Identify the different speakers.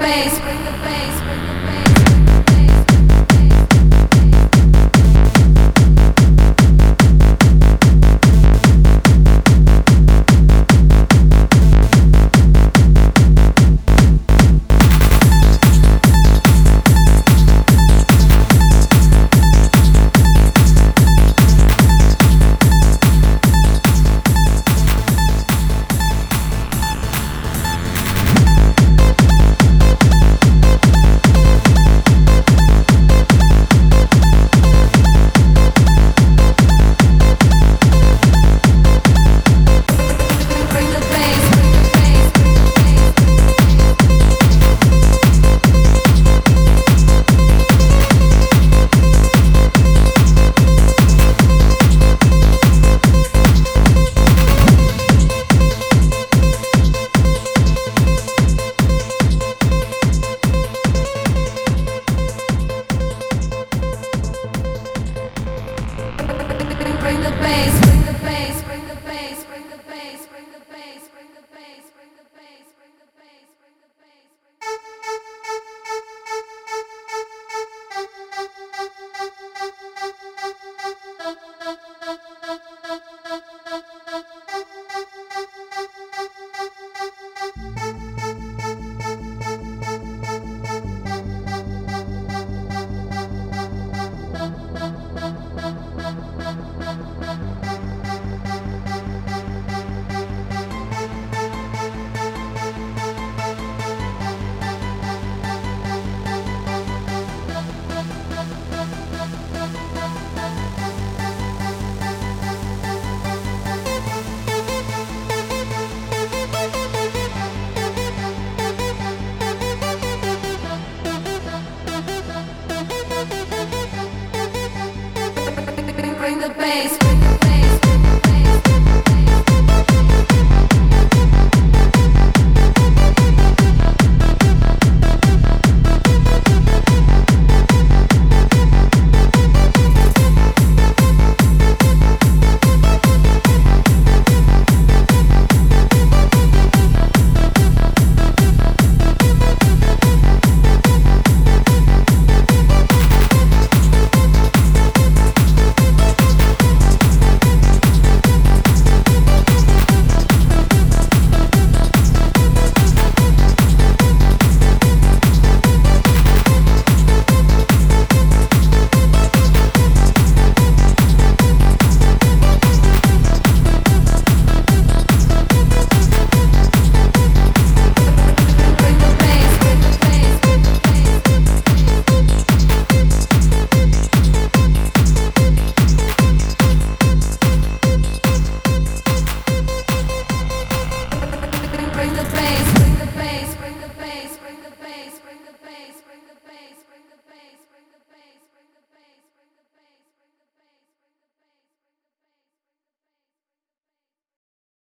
Speaker 1: bass, the bass. bring the bass, bring the bass.